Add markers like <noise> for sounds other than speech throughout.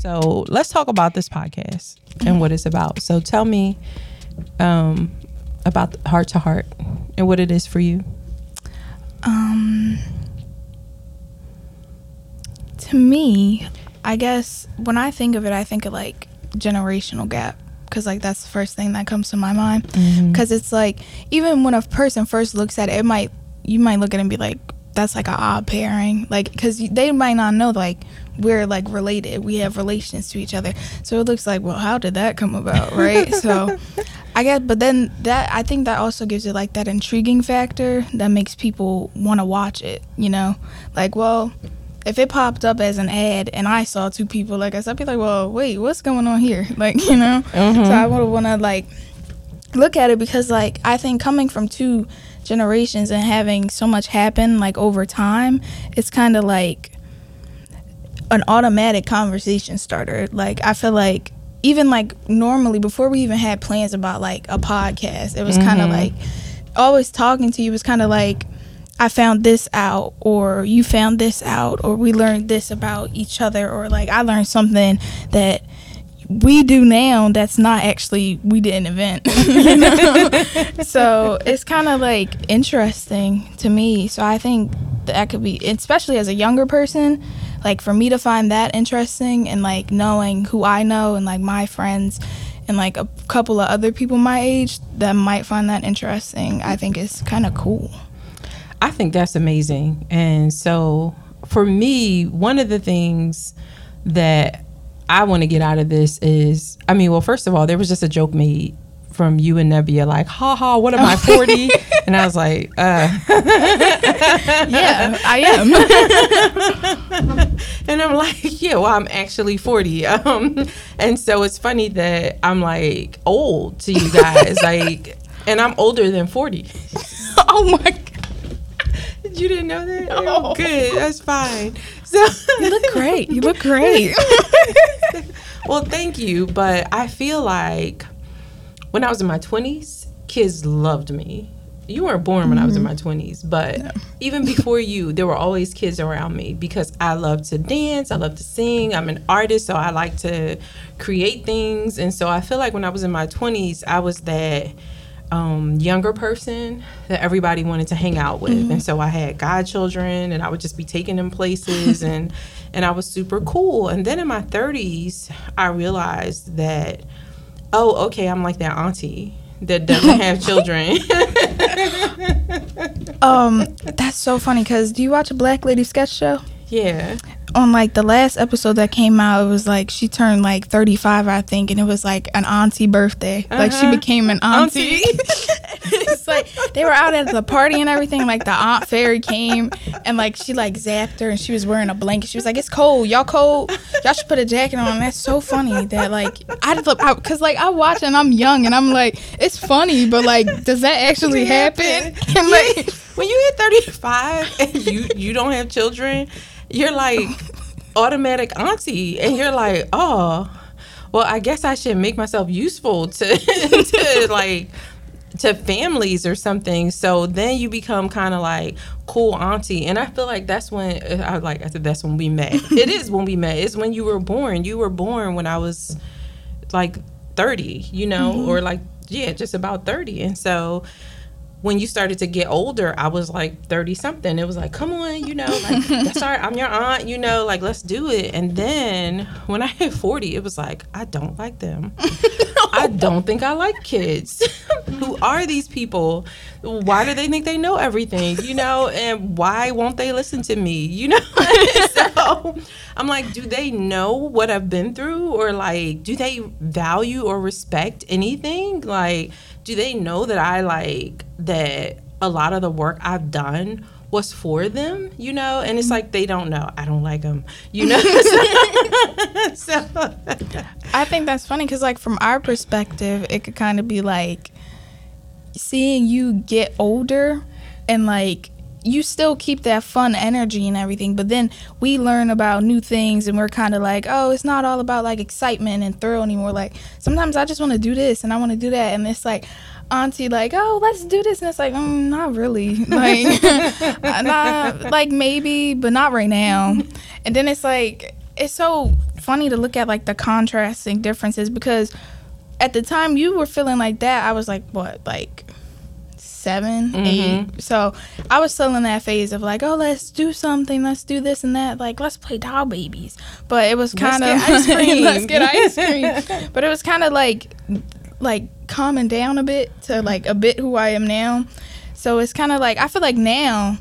So let's talk about this podcast and what it's about. So tell me um, about Heart to Heart and what it is for you. Um, to me, I guess when I think of it, I think of like generational gap because like that's the first thing that comes to my mind because it's like even when a person first looks at it, it might you might look at it and be like that's like an odd pairing like because they might not know like we're like related. We have relations to each other. So it looks like well how did that come about right? <laughs> So i guess but then that i think that also gives it like that intriguing factor that makes people want to watch it you know? Like well if it popped up as an ad and I saw two people like us, I'd be like, well, wait, what's going on here? <laughs> Like, you know? So mm-hmm. I would want to like look at it because like I think coming from two generations and having so much happen like over time, it's kind of like an automatic conversation starter. Like I feel like even like normally before we even had plans about like a podcast, it was kind of mm-hmm. like always talking to you was kind of like I found this out or you found this out or we learned this about each other or like I learned something that we do now that's not actually we didn't invent you <laughs> know? so it's kind of like interesting to me so i think that could be especially as a younger person like for me to find that interesting and like knowing who i know and like my friends and like a couple of other people my age that might find that interesting i think is kind of cool I think that's amazing. And so for me, one of the things that I want to get out of this is I mean, well, first of all, there was just a joke made from you and Nebia, like, ha ha, what am I, <laughs> 40? and I was like, uh. <laughs> yeah i am <laughs> and I'm like, yeah, well, I'm actually 40. Um, and so it's funny that I'm like old to you guys, like, and I'm older than 40. oh my god You didn't know that? Oh, good, that's fine. So you look great you look great well, thank you, but I feel like when I was in my 20s, kids loved me. You weren't born when I was in my 20s, but <laughs> even before you, there were always kids around me because I love to dance, I love to sing, I'm an artist, so I like to create things. And so I feel like when I was in my 20s, I was that um, younger person that everybody wanted to hang out with. And so I had godchildren and I would just be taking them places <laughs> and and I was super cool. And then in my 30s, I realized that oh, okay, I'm like that auntie that doesn't have <laughs> children. um that's so funny because do you watch a black lady sketch show yeah. on like the last episode that came out, it was like she turned like 35, I think, and it was like an auntie birthday. Like she Uh-huh. became an auntie. Auntie. <laughs> it's like they were out at the party and everything. Like the aunt fairy came and like she like zapped her and she was wearing a blanket. She was like, "It's cold, y'all cold. Y'all should put a jacket on." That's so funny that like I look out because like I watch and I'm young and I'm like, it's funny, but like, does that actually happen? <laughs> And like, when you hit 35 <laughs> and you you don't have children, you're like automatic auntie and you're like, "Oh, well, I guess I should make myself useful to <laughs> to like to families or something." So then you become kind of like cool auntie, and I feel like that's when I like I said that's when we met. it is when we met. It's when you were born. You were born when I was like 30, you know, mm-hmm. or like yeah, just about 30. And so when you started to get older, I was like 30 something. It was like, come on, you know, like, <laughs> that's all right. I'm your aunt, you know, like, let's do it. And then when I hit 40, it was like, I don't like them. <laughs> I don't think I like kids. <laughs> Who are these people? Why do they think they know everything, you know? And why won't they listen to me, you know? <laughs> so I'm like, do they know what I've been through? Or like, do they value or respect anything? Like, do they know that I like that a lot of the work I've done was for them, you know? And it's mm-hmm. like they don't know. I don't like them, you <laughs> know? <laughs> <laughs> so, I think that's funny because, like, from our perspective, it could kind of be like seeing you get older and, like, you still keep that fun energy and everything, but then we learn about new things and we're kind of like, oh, it's not all about like excitement and thrill anymore. Like, sometimes I just want to do this and I want to do that. And it's like, auntie, like, oh, let's do this. And it's like, mm, not really. <laughs> Like, not, <laughs> like maybe, but not right now. <laughs> And then it's like, it's so funny to look at like the contrasting differences because at the time you were feeling like that, I was like, what, like 7 Mm-hmm. eight. So I was still in that phase of like, oh, let's do something, let's do this and that, like let's play doll babies. But it was Let's kind of get ice cream. let's get ice cream. But it was kind of like like calming down a bit to mm-hmm. like a bit who I am now. So it's kind of like I feel like now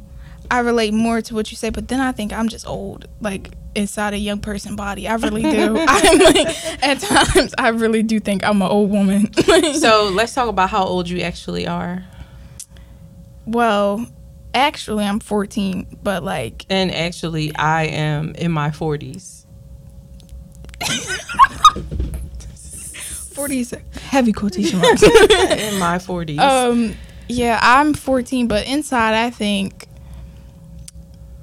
I relate more to what you say, but then I think I'm just old, like inside a young person body. I really do. <laughs> <laughs> I'm like at times I really do think I'm an old woman. <laughs> So let's talk about how old you actually are. well, actually I'm 14, but like And actually, I am in my 40s. 40s heavy quotation <laughs> marks. in my 40s. Um, yeah, I'm 14, but inside, I think,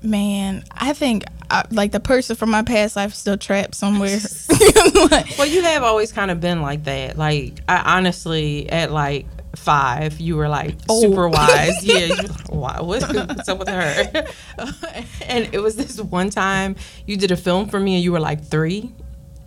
man, I think uh, like the person from my past life still trapped somewhere. <laughs> <laughs> Like, well, you have always kind of been like that. Like, I honestly, at like five, you were like Oh. super wise. yeah. You, why, what, what's up with her? and it was this one time you did a film for me and you were like three.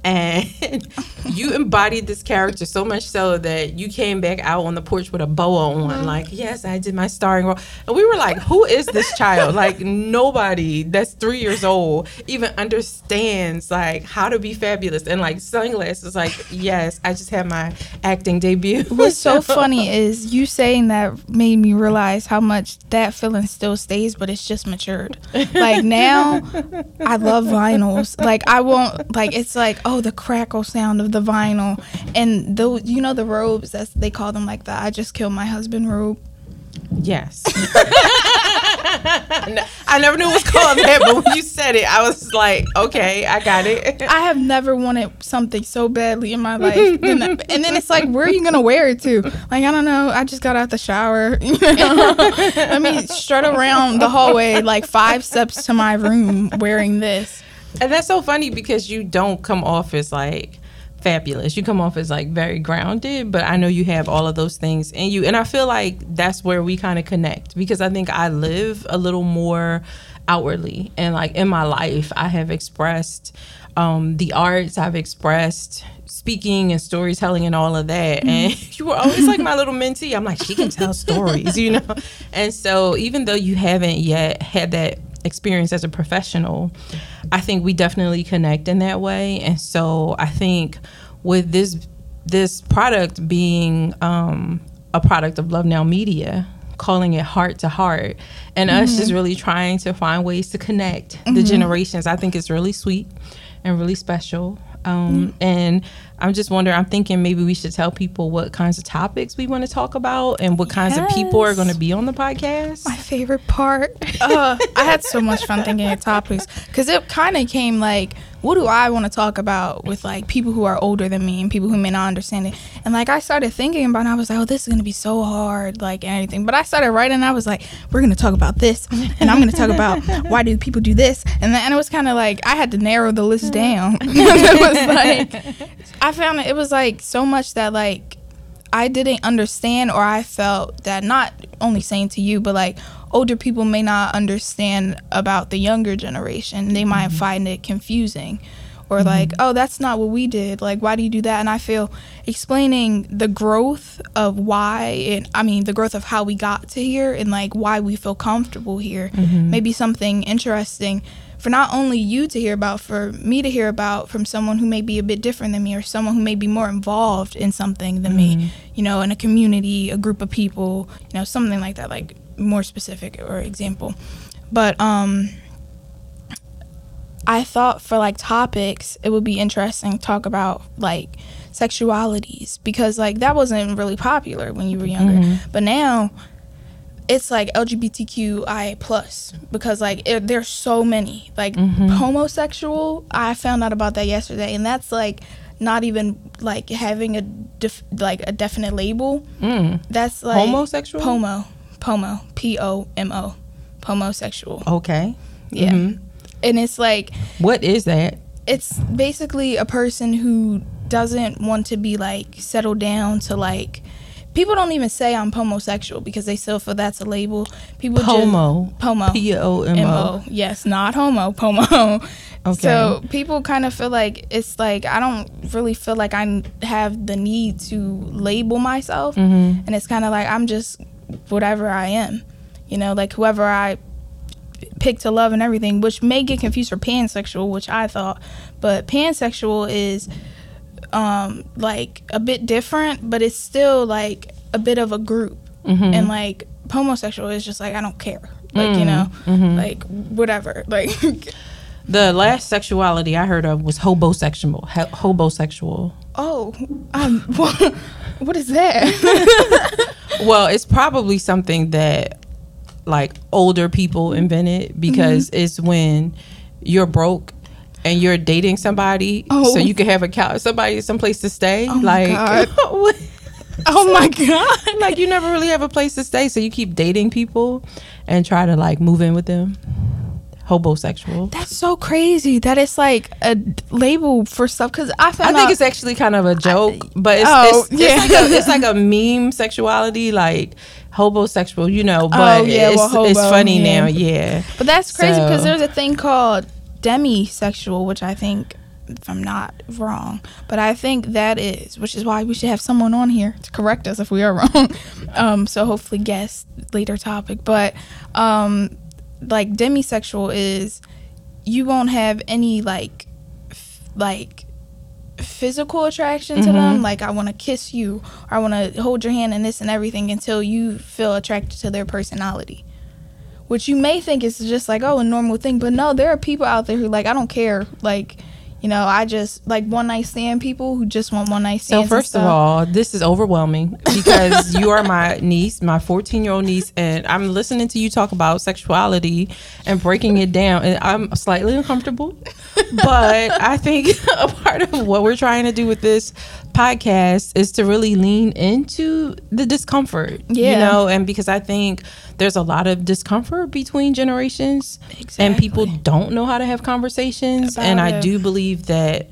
And <laughs> you embodied this character so much so that you came back out on the porch with a boa on, mm-hmm. like, yes, I did my starring role. And we were like, who is this child? Like, nobody that's three years old even understands, like, how to be fabulous. And, like, sunglasses, like, yes, I just had my acting debut. What's so <laughs> funny is you saying that made me realize how much that feeling still stays, but it's just matured. Like now, I love vinyls. Like I won't like it's like oh the crackle sound of the vinyl, and those you know the robes that's they call them like the I just killed my husband robe. Yes. <laughs> I never knew it was called that, but when you said it, I was like, okay, I got it. I have never wanted something so badly in my life, and then it's like, where are you gonna wear it to? Like, I don't know. I just got out the shower. <laughs> You know? Let me strut around the hallway like five steps to my room wearing this. And that's so funny because you don't come off as like fabulous. You come off as like very grounded, but I know you have all of those things in you. And I feel like that's where we kind of connect because I think I live a little more outwardly. And like in my life, I have expressed um, the arts, I've expressed speaking and storytelling and all of that. And <laughs> you were always like my little mentee. I'm like, she can tell <laughs> stories, you know? And so even though you haven't yet had that experience as a professional, I think we definitely connect in that way. And so I think with this this product being um, a product of Love Now Media, calling it heart to heart, and us just really trying to find ways to connect the generations, I think it's really sweet and really special. Um, And I'm just wondering, I'm thinking maybe we should tell people what kinds of topics we want to talk about and what kinds of people are going to be on the podcast. My favorite part. Uh, I had so much fun thinking of topics because it kind of came like, what do I want to talk about with like people who are older than me and people who may not understand it? And like I started thinking about, it, and I was like, oh, this is gonna be so hard, like and everything. But I started writing, and I was like, we're gonna talk about this, and I'm gonna talk about <laughs> why do people do this, and then and it was kind of like I had to narrow the list down. <laughs> it was like I found it, it was like so much that like I didn't understand or I felt that not only saying to you, but like older people may not understand about the younger generation. They might mm-hmm. find it confusing or mm-hmm. like, oh, that's not what we did. Like, why do you do that? And I feel explaining the growth of why, and I mean, the growth of how we got to here and like why we feel comfortable here, mm-hmm. maybe something interesting for not only you to hear about, for me to hear about from someone who may be a bit different than me or someone who may be more involved in something than me, you know, in a community, a group of people, you know, something like that, like more specific or example. But um I thought for like topics, it would be interesting to talk about like sexualities because like that wasn't really popular when you were younger. But now it's like LGBTQI plus because like it, there's so many like pomosexual. I found out about that yesterday, and that's like not even like having a def- like a definite label. Mm. That's like Homosexual? Pomo, pomo, P O M O, pomosexual. Okay. Yeah, Mhm. and it's like What is that? it's basically a person who doesn't want to be like settled down to like people don't even say I'm homosexual because they still feel that's a label. People Pomo. just pomo. P O M O. Yes, not homo, pomo. <laughs> Okay. So people kind of feel like it's like I don't really feel like I have the need to label myself, Mm-hmm. and it's kind of like I'm just whatever I am, you know, like whoever I pick to love and everything, which may get confused for pansexual, which I thought, but pansexual is um like a bit different, but it's still like a bit of a group, Mm-hmm. and like pomosexual is just like I don't care, like you know, Mm-hmm. like whatever, <laughs> like. The last sexuality I heard of was hobosexual. Ho- hobosexual. Oh, um, <laughs> what, what is that? <laughs> Well, it's probably something that like older people invented because Mm-hmm. it's when you're broke and you're dating somebody Oh. so you can have a couch somebody someplace to stay Oh like <laughs> oh my god! like you never really have a place to stay so you keep dating people and try to like move in with them hobosexual That's so crazy. That it's like a label for stuff. Because I I think out. it's actually kind of a joke, but it's, Oh, it's, yeah. it's, like a, it's like a meme sexuality, like hobosexual, you know. Oh, but Oh, yeah, it's, well, it's funny yeah. now, yeah. but that's crazy because So- there's a thing called demisexual, which I think, if I'm not wrong, but I think that is, which is why we should have someone on here to correct us if we are <laughs> wrong. um, so hopefully, guest later topic. But um, like demisexual is you won't have any like f- like physical attraction to them like i want to kiss you or i want to hold your hand and this and everything until you feel attracted to their personality which you may think is just like oh a normal thing but no there are people out there who like i don't care like you know i just like one night stand people who just want one night stand. So first of all, this is overwhelming because you are my <laughs> niece, my 14 year old niece, and I'm listening to you talk about sexuality and breaking it down, and I'm slightly uncomfortable. but I think <laughs> a part of what we're trying to do with this podcast is to really lean into the discomfort, you know, and because I think there's a lot of discomfort between generations, and people don't know how to have conversations, oh, and About I it. do believe that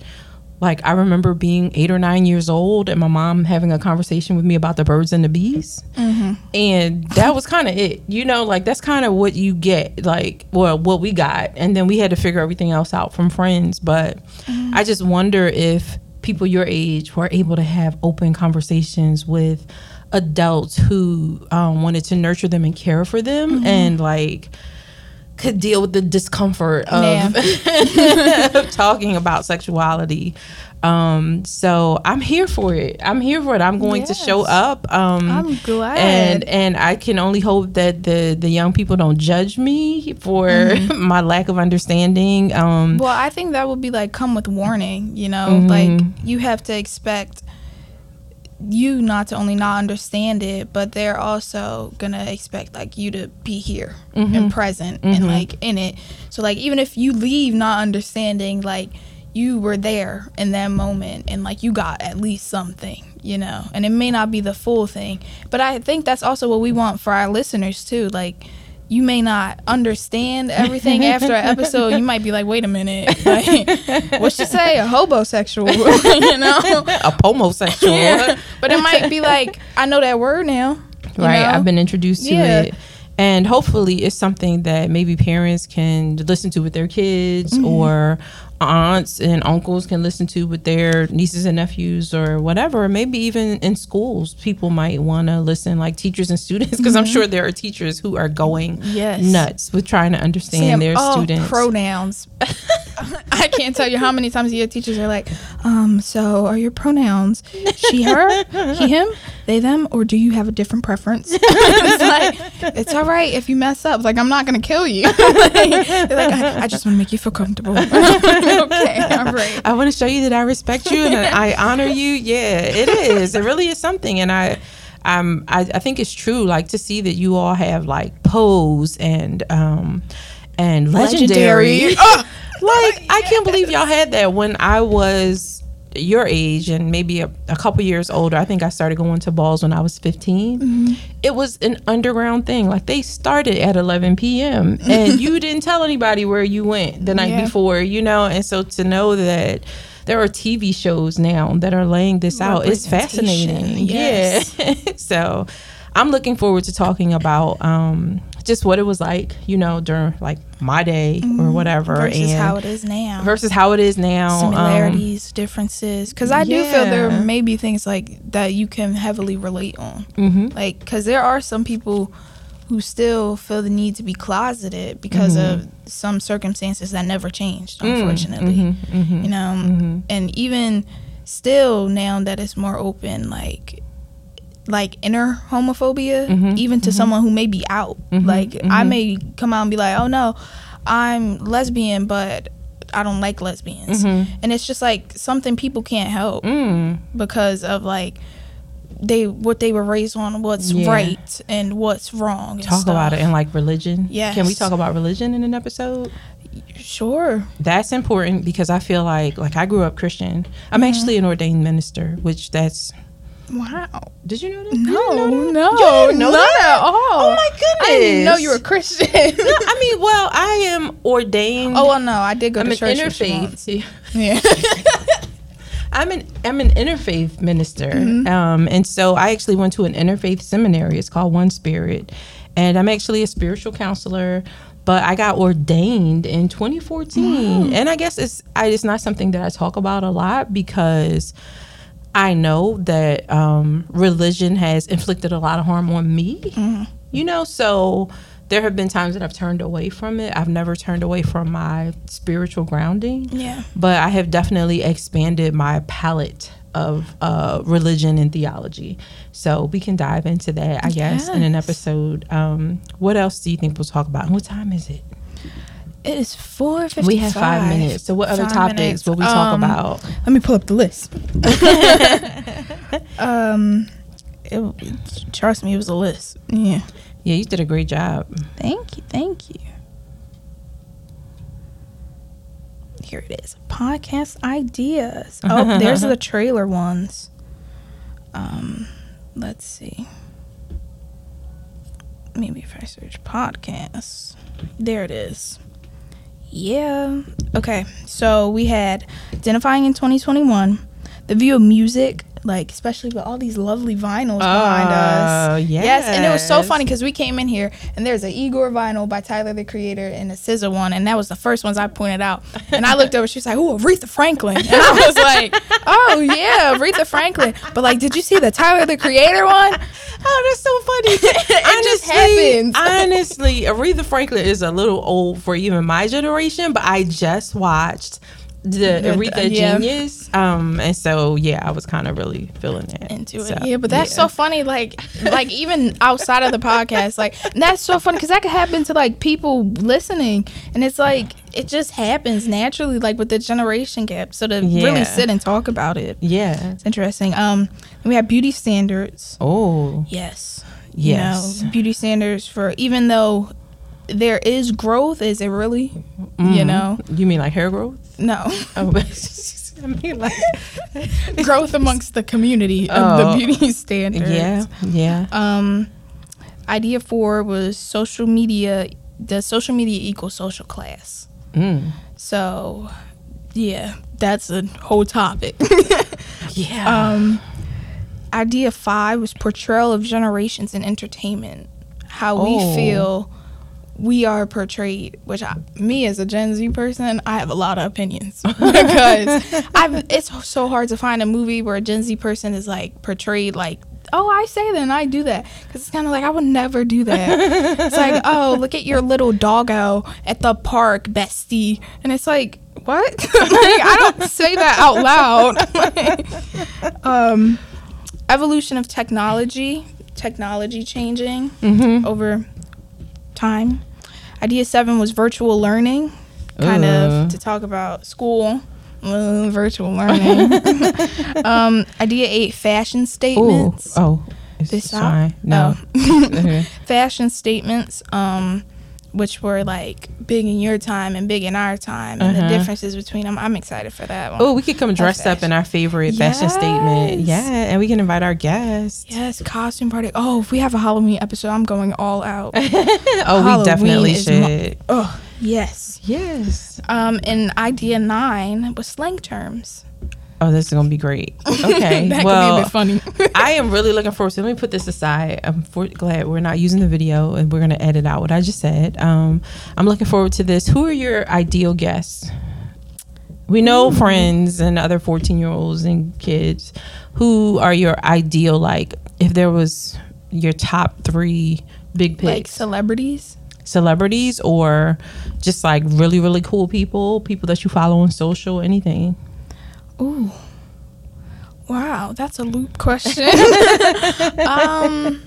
like I remember being eight or nine years old and my mom having a conversation with me about the birds and the bees, mm-hmm. and that was kind of it. You know, like that's kind of what you get, like well, what we got, and then we had to figure everything else out from friends. But mm-hmm. I just wonder if people your age were able to have open conversations with adults who um, wanted to nurture them and care for them, and like could deal with the discomfort of of <laughs> <laughs> talking about sexuality. Um, so I'm here for it. I'm here for it. I'm going to show up. Um, I'm glad. And and I can only hope that the the young people don't judge me for Mm-hmm. <laughs> my lack of understanding. Um, Well, I think that would be like come with warning, you know, Mm-hmm. like you have to expect you not to only not understand it, but they're also gonna expect like you to be here Mm-hmm. and present and like in it. So like even if you leave not understanding, like you were there in that moment and like you got at least something, you know. And it may not be the full thing, but I think that's also what we want for our listeners too. Like you may not understand everything after an episode. You might be like, wait a minute, <laughs> like, what she say? A hobosexual, <laughs> you know? a homosexual, Yeah. <laughs> But it might be like, I know that word now. right? know? I've been introduced to Yeah. it. And hopefully, it's something that maybe parents can listen to with their kids, Mm-hmm. or aunts and uncles can listen to with their nieces and nephews, or whatever. Maybe even in schools, people might want to listen, like teachers and students, because I'm sure there are teachers who are going Mm-hmm. Yes. nuts with trying to understand Sam, their oh, students. pronouns. <laughs> I can't tell you how many times your teachers are like, um, so are your pronouns she, her, he, him, they, them, or do you have a different preference? <laughs> it's like, it's all right if you mess up. Like, I'm not going to kill you. <laughs> like, like, I, I just want to make you feel comfortable. <laughs> okay, all right. I want to show you that I respect you and I honor you. Yeah, it is. It really is something, and I, um, I, I think it's true. Like to see that you all have like pose and um, and legendary. Legendary. <laughs> like I can't believe y'all had that when I was your age and maybe a, a couple years older. I think I started going to balls when I was 15. Mm-hmm. It was an underground thing. Like they started at 11 p.m. <laughs> and you didn't tell anybody where you went the night Yeah. before, you know. And so to know that there are TV shows now that are laying this out. It's fascinating. Yes. Yeah. <laughs> so I'm looking forward to talking about um, just what it was like, you know, during like my day or whatever, Mm-hmm. versus and how it is now. versus how it is now. um, similarities, differences. Because I do feel there may be things like that you can heavily relate on. mhm. Like, because there are some people who still feel the need to be closeted because of some circumstances that never changed, unfortunately. mhm, mhm. You know, and even still now that it's more open, like, like inner homophobia, Mhm, even to someone who may be out. Mhm, Like, I mhm. may come out and be like, oh no, I'm lesbian, but I don't like lesbians. Mhm. And it's just like something people can't help Mm. because of like they what they were raised on, what's Yeah. right and what's wrong. and Talk about it stuff. in like religion. Yeah. Can we talk about religion in an episode? Sure. That's important because I feel like like I grew up Christian. I'm Mm-hmm. actually an ordained minister, which that's Wow. did you know that? No, didn't know that? no, You didn't know not at all. Oh my goodness! I didn't know you were Christian. No, I mean, well, I am ordained. oh well, no, I did go I'm to an church you once. interfaith. <laughs> Yeah. I'm an I'm an interfaith minister, Mm-hmm. um, and so I actually went to an interfaith seminary. It's called One Spirit, and I'm actually a spiritual counselor. But I got ordained in 2014, and I guess it's I, it's not something that I talk about a lot because I know that um, religion has inflicted a lot of harm on me. You know, so there have been times that I've turned away from it. I've never turned away from my spiritual grounding yeah. but I have definitely expanded my palette of uh, religion and theology. So we can dive into that, I guess, in an episode. Um, what else do you think we'll talk about? And what time is it? It is four fifty. We have five minutes. So what other topics will we talk Um, about? Let me pull up the list. <laughs> um, it, trust me, it was a list. Yeah. Yeah, you did a great job. Thank you. Thank you. Here it is. Podcast ideas. Oh, <laughs> <laughs> there's the trailer ones. Um, let's see. Maybe if I search podcasts. There it is. Yeah. Okay. So we had identifying in 2021, the view of music, like especially with all these lovely vinyls behind us. Oh, Yes, and it was so funny because we came in here and there's an Igor vinyl by Tyler the Creator and a SZA one, and that was the first ones I pointed out. And I looked over, she was like, "Oh, Aretha Franklin," and I was like, "Oh yeah, Aretha Franklin." But like, did you see the Tyler the Creator one? Oh, that's so funny. <laughs> It just happens. honestly, Aretha Franklin is a little old for even my generation, but I just watched the Aretha yeah. Genius. Um, and so yeah, I was kind of really feeling that. into it. Yeah, but that's yeah. so funny. Like, <laughs> like even outside of the podcast, like that's so funny because that could happen to like people listening, and it's like it just happens naturally, like with the generation gap. So to Yeah. really sit and talk about it, Yeah. it's interesting. Um, we have beauty standards. Oh. Yes. Yes. You know, beauty standards for even though there is growth, is it really? You Mhm. know, You mean like hair growth? No. Oh, <laughs> I mean like. <laughs> growth amongst the community of Oh. the beauty <laughs> standards. Yeah. Yeah. Um, idea four was social media. Does social media equal social class? Mm. So, yeah, that's a whole topic. Yeah. um, idea five was portrayal of generations in entertainment. How Oh. we feel we are portrayed. Which I, me as a Gen Z person, I have a lot of opinions <laughs> because <laughs> I've. It's so hard to find a movie where a Gen Z person is like portrayed like. Oh, I say that and I do that because it's kind of like I would never do that. it's like, <laughs> oh, look at your little doggo at the park, bestie, and it's like, what? like, I don't say that out loud. um, evolution of technology, technology changing mm-hmm. over time. Idea seven was virtual learning, kind Ooh. of to talk about school, uh, virtual learning. <laughs> um, idea eight, fashion Oh. statements. Oh. It's This out? No. Oh. <laughs> <laughs> Fashion statements, um, which were like big in your time and big in our time, and the Uh-huh. differences between them. I'm excited for that one. Oh, we could come dressed up in our favorite fashion statement. Yeah, and we can invite our guests. Yes, costume party. Oh, if we have a Halloween episode, I'm going all out. <laughs> oh, we definitely should. mo- Oh, Yes. Yes. Um, and idea nine was slang terms. Oh, this is gonna be great. <laughs> Okay. that well, could be a bit funny. <laughs> I am really looking forward to. Let me put this aside. I'm for, glad we're not using the video, and we're gonna edit out what I just said. Um, I'm looking forward to this. Who are your ideal guests? We know friends and other 14 year olds and kids. Who are your ideal? Like, if there was your top three big picks, like celebrities. celebrities, or just like really really cool people, people that you follow on social, anything. Ooh. Wow, that's a loop question. <laughs> <laughs> um,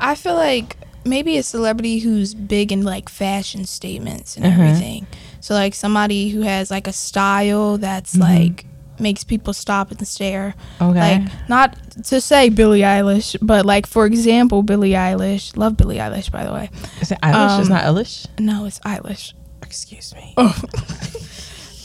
I feel like maybe a celebrity who's big in like fashion statements and Uh-huh. everything. So like somebody who has like a style that's Mm-hmm. like makes people stop and stare. Okay. Like not to say Billie Eilish, but like for example, Billie Eilish. Love Billie Eilish by the way. Is it Eilish? it's um, not Eilish. No, it's Eilish. Excuse me. <laughs>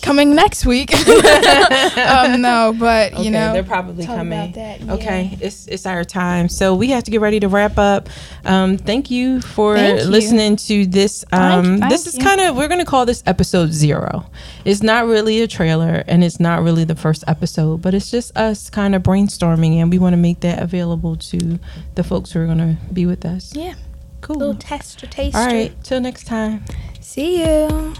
Coming next week. <laughs> um, no, but you okay, know they're probably talk coming. about that, yeah. Okay, it's it's our time, so we have to get ready to wrap up. Um, thank you for Thank you. listening to this. Um, thank this is kind of we're gonna call this episode zero. It's not really a trailer, and it's not really the first episode, but it's just us kind of brainstorming, and we want to make that available to the folks who are gonna be with us. yeah, Cool. little tester taster. All right, till next time. See you.